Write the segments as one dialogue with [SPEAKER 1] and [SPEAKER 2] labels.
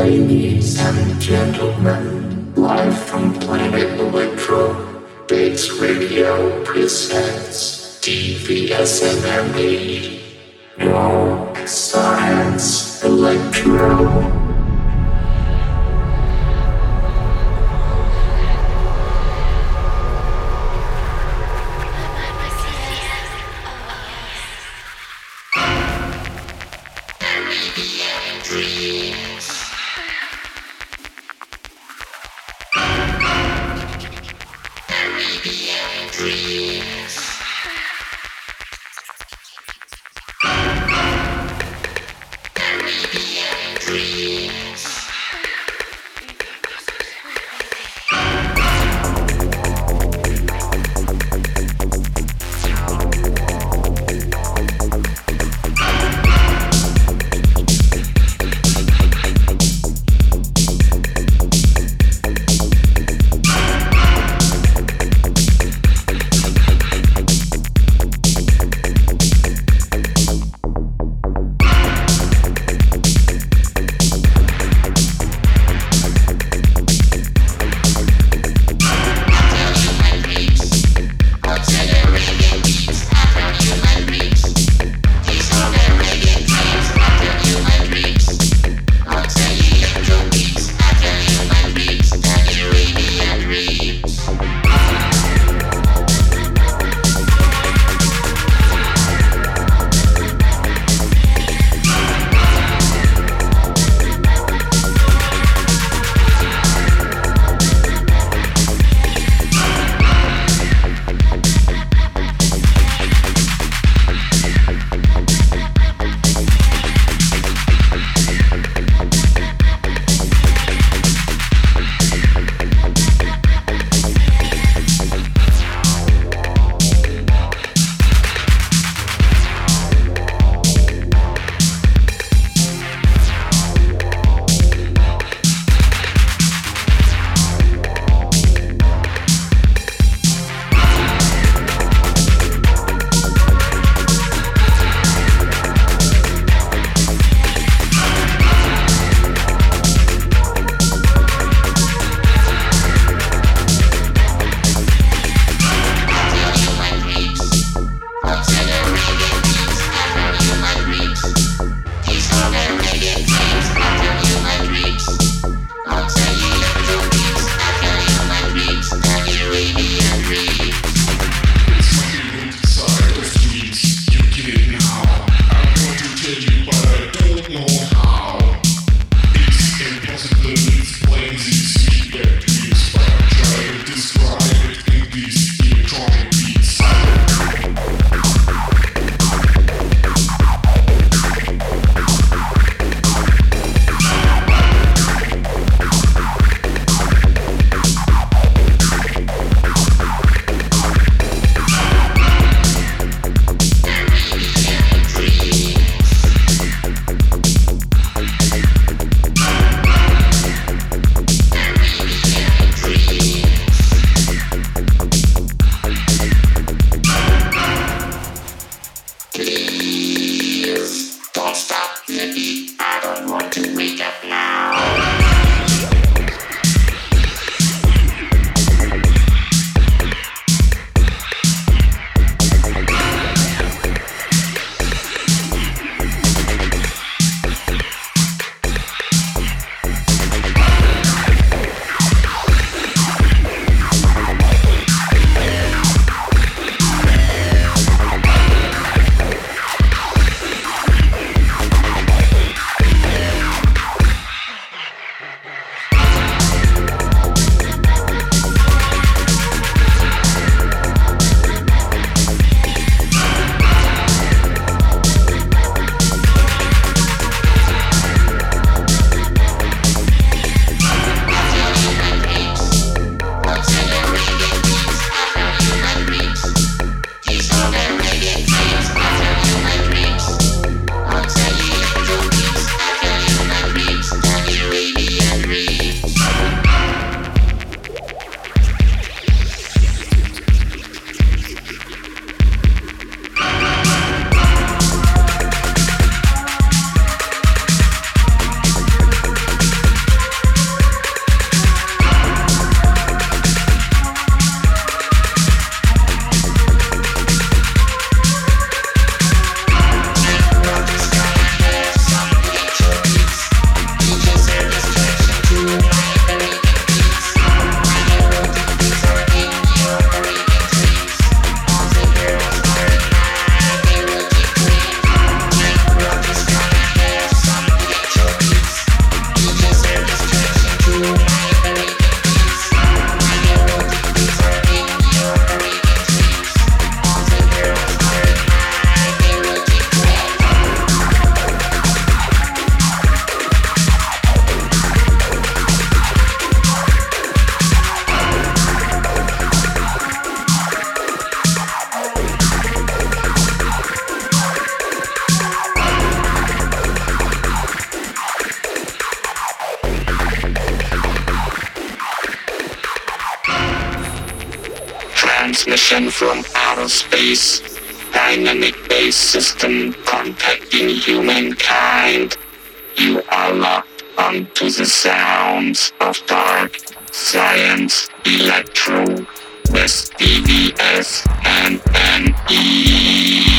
[SPEAKER 1] Ladies and gentlemen, live from Planet Electro, Base Radio presents DVSMME. No Science Electro. space. Dynamik Bass System contacting humankind. You are locked onto the sounds of dark science, electro, West DVS, and NE.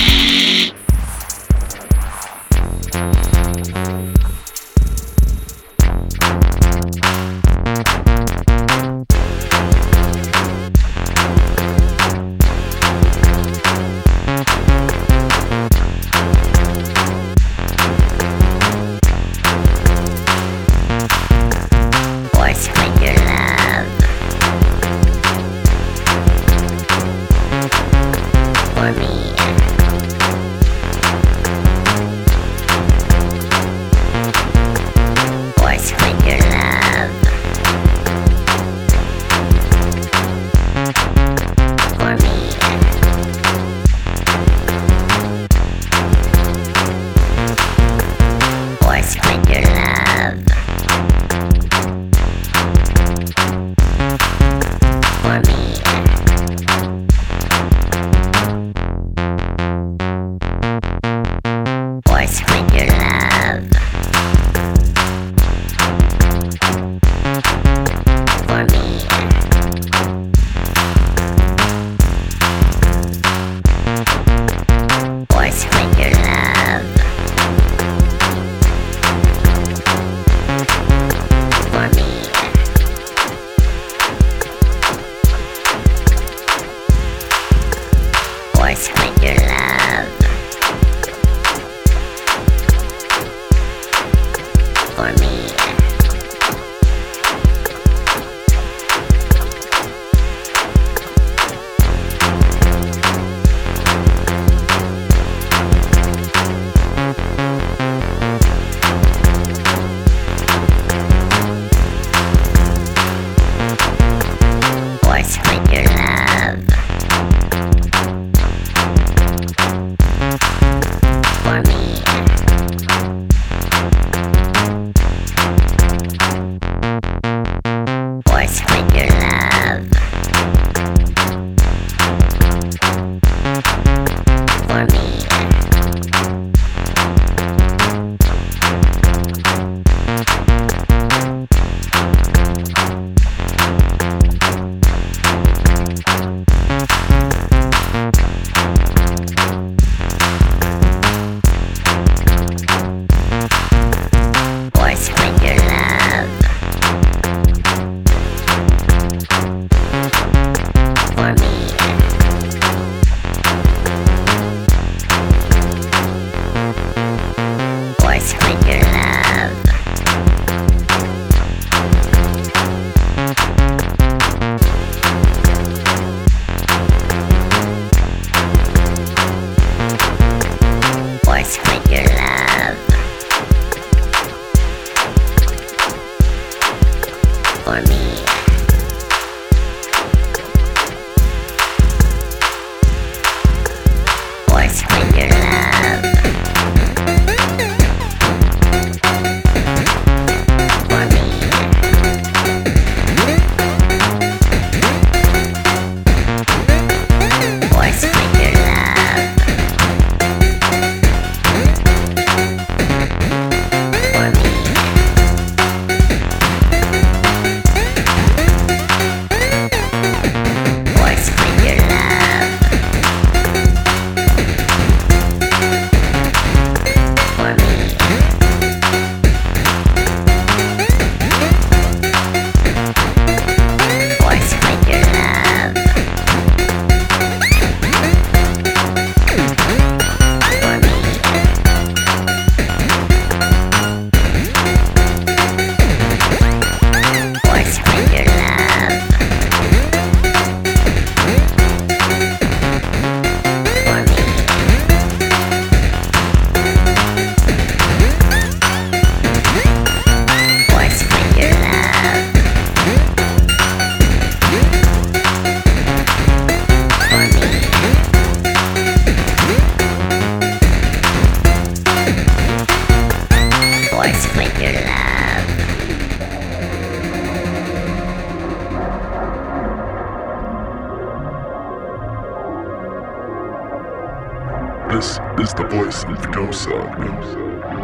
[SPEAKER 2] This is the voice of Gosub,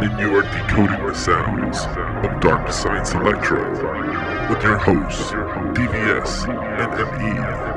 [SPEAKER 2] and you are decoding the sounds of Dark Science Electro with your hosts, DVS and ME.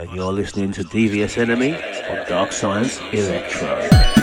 [SPEAKER 3] And you're listening to Devious Enemy on Dark Science Electro.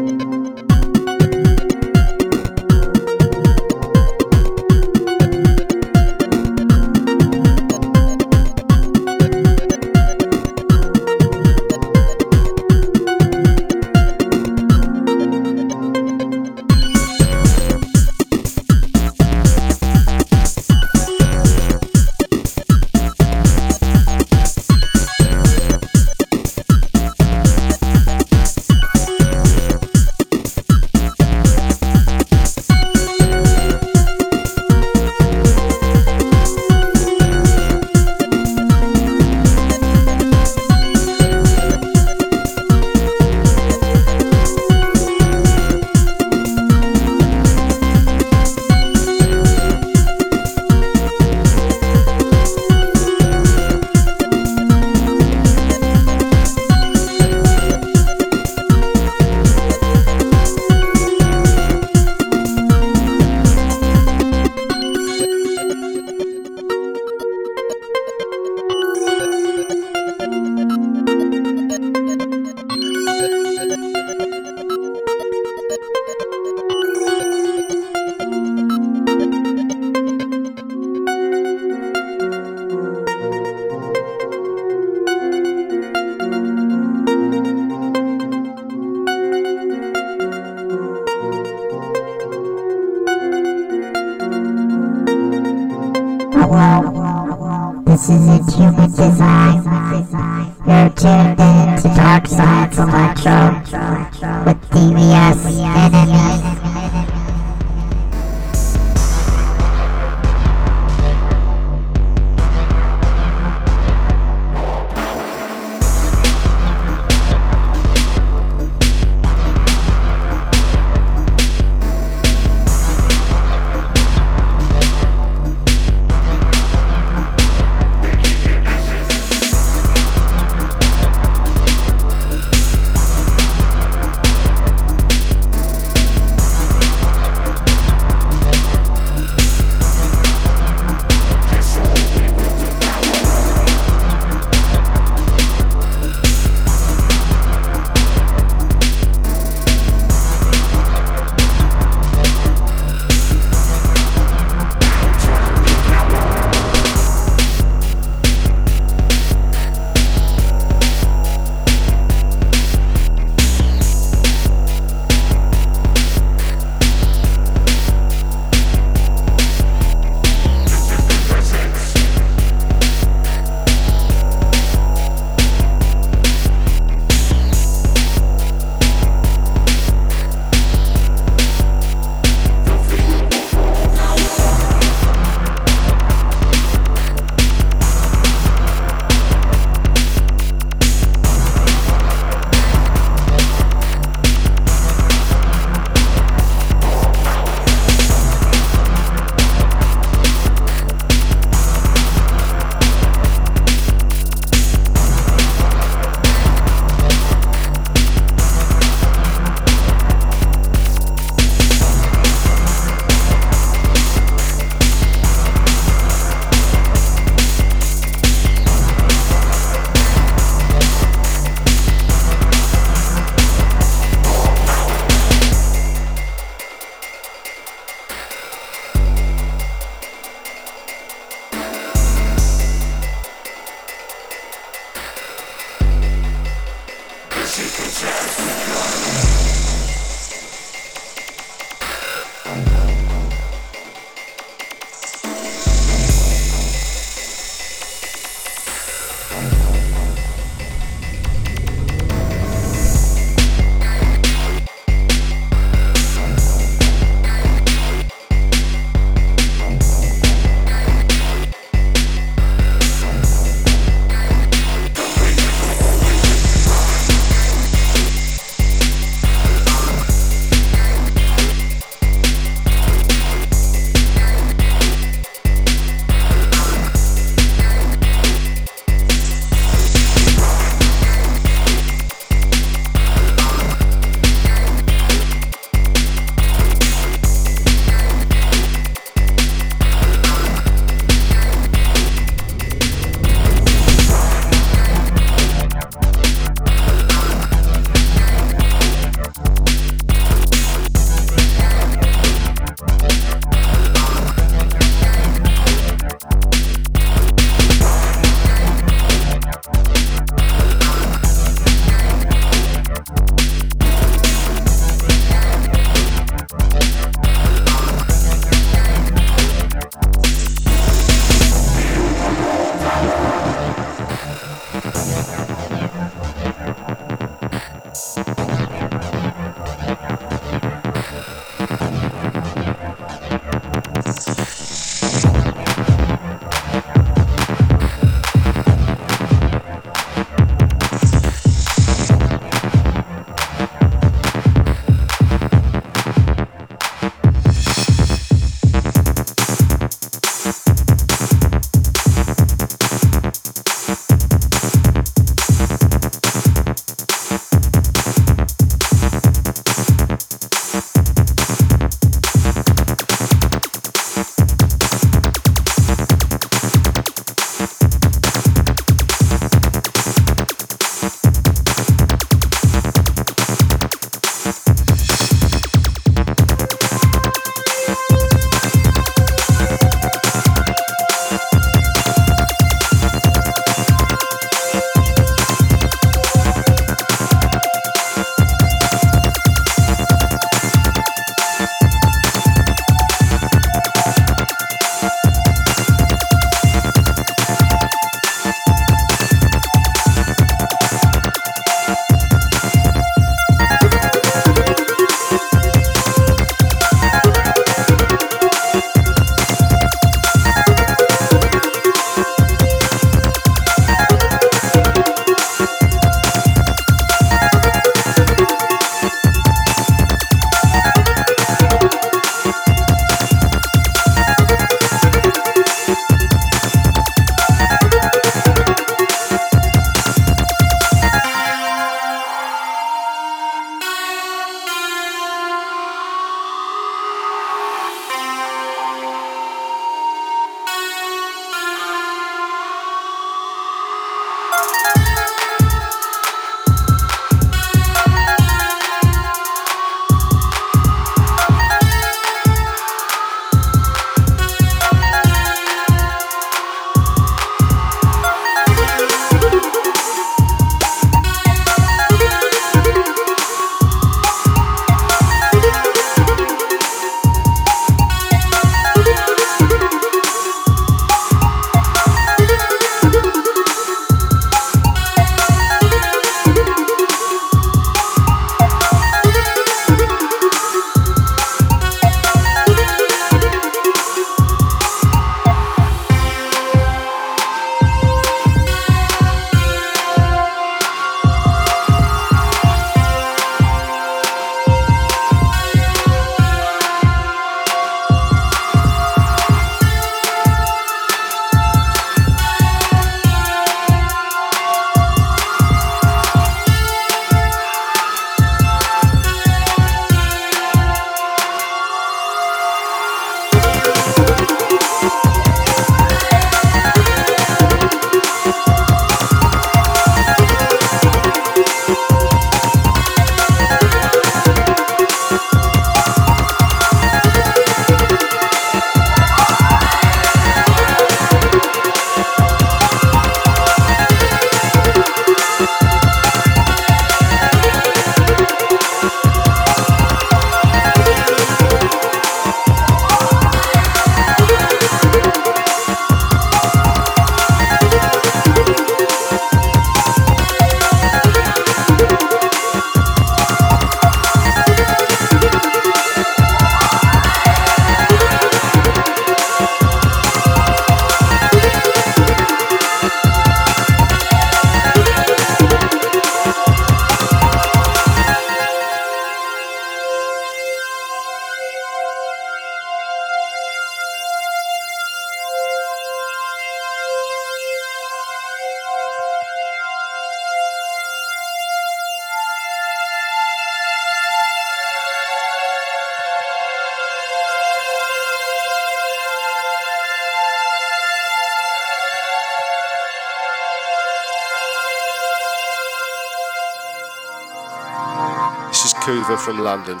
[SPEAKER 4] From London,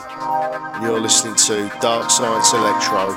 [SPEAKER 4] you're listening to Dark Science Electro.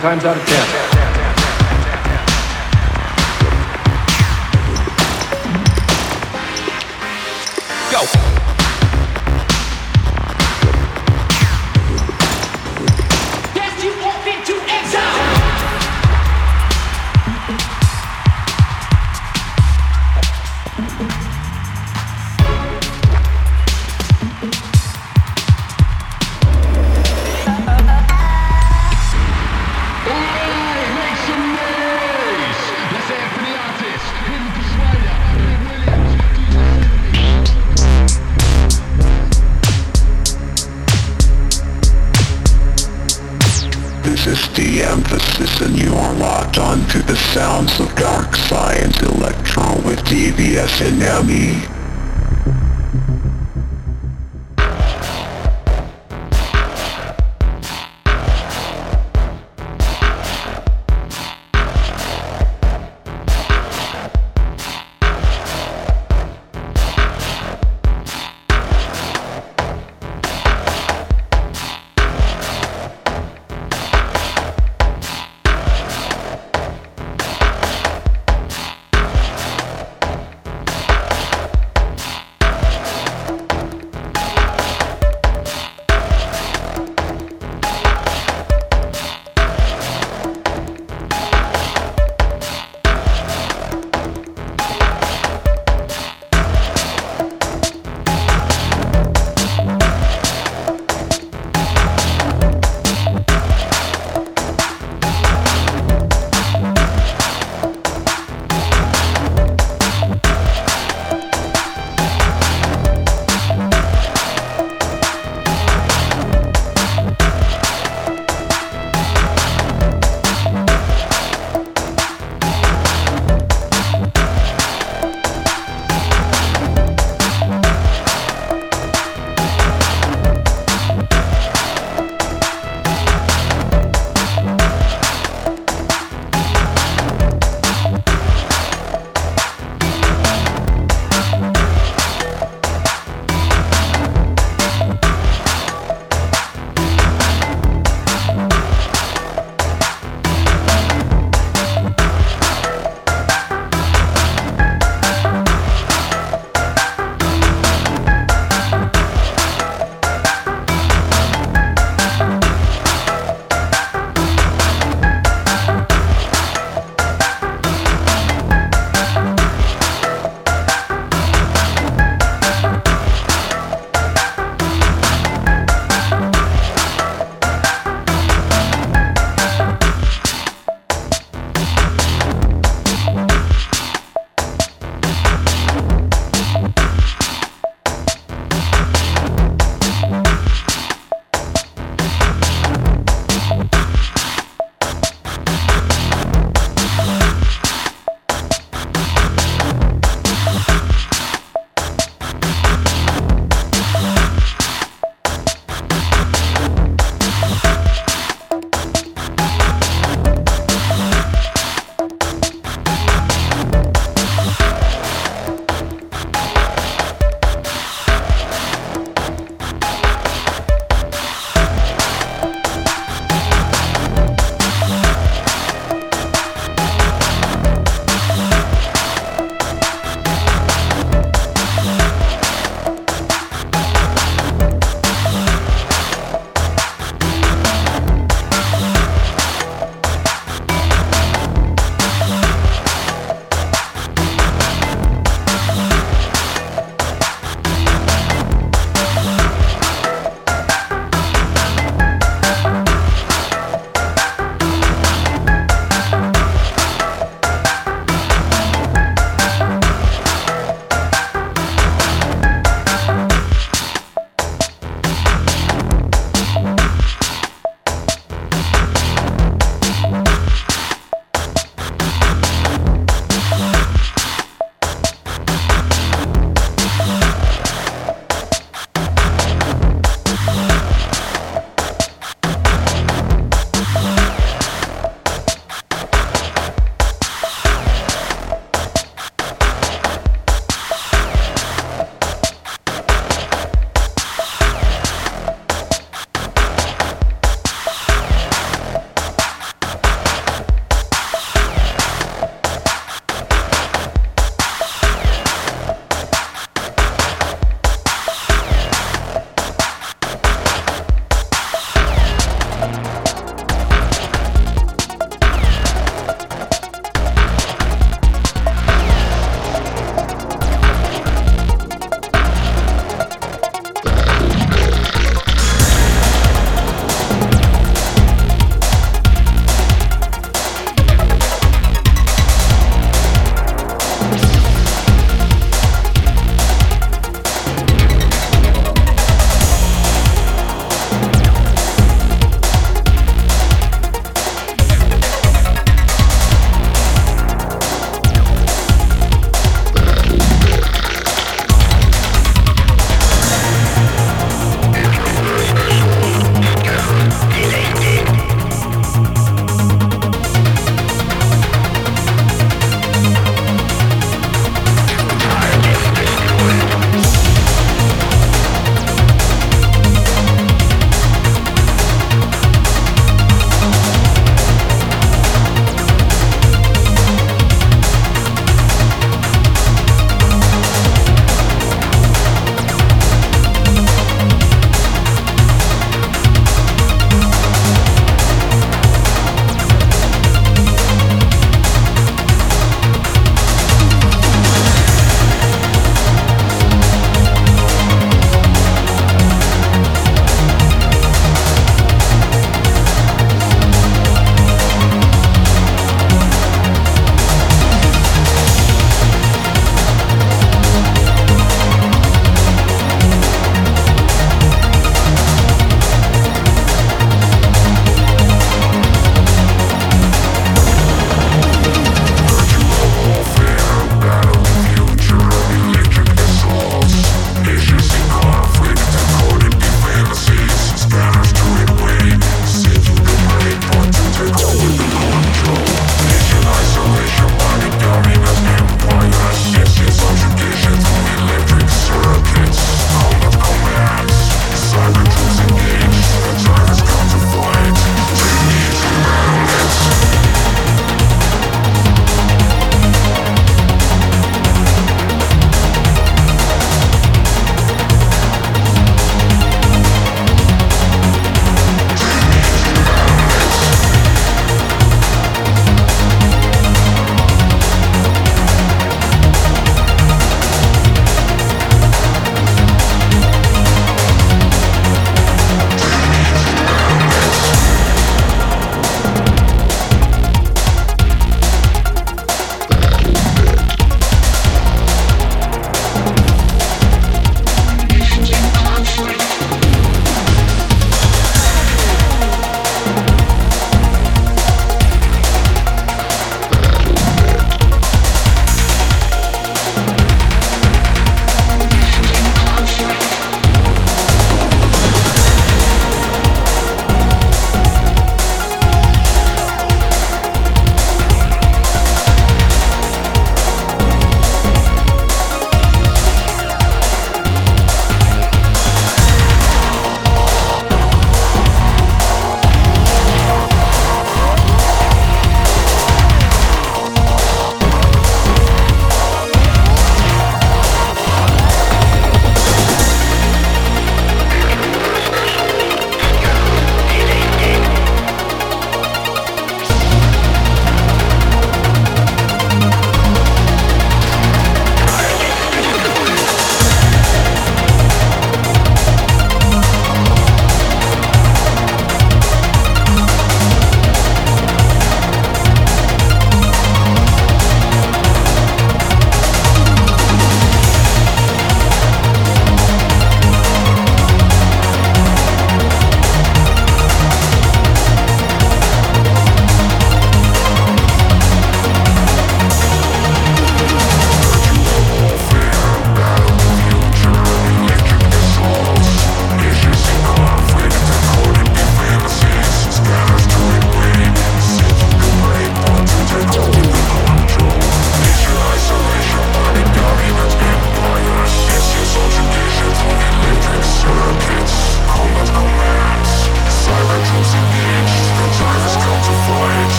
[SPEAKER 5] times out of ten.
[SPEAKER 6] Go!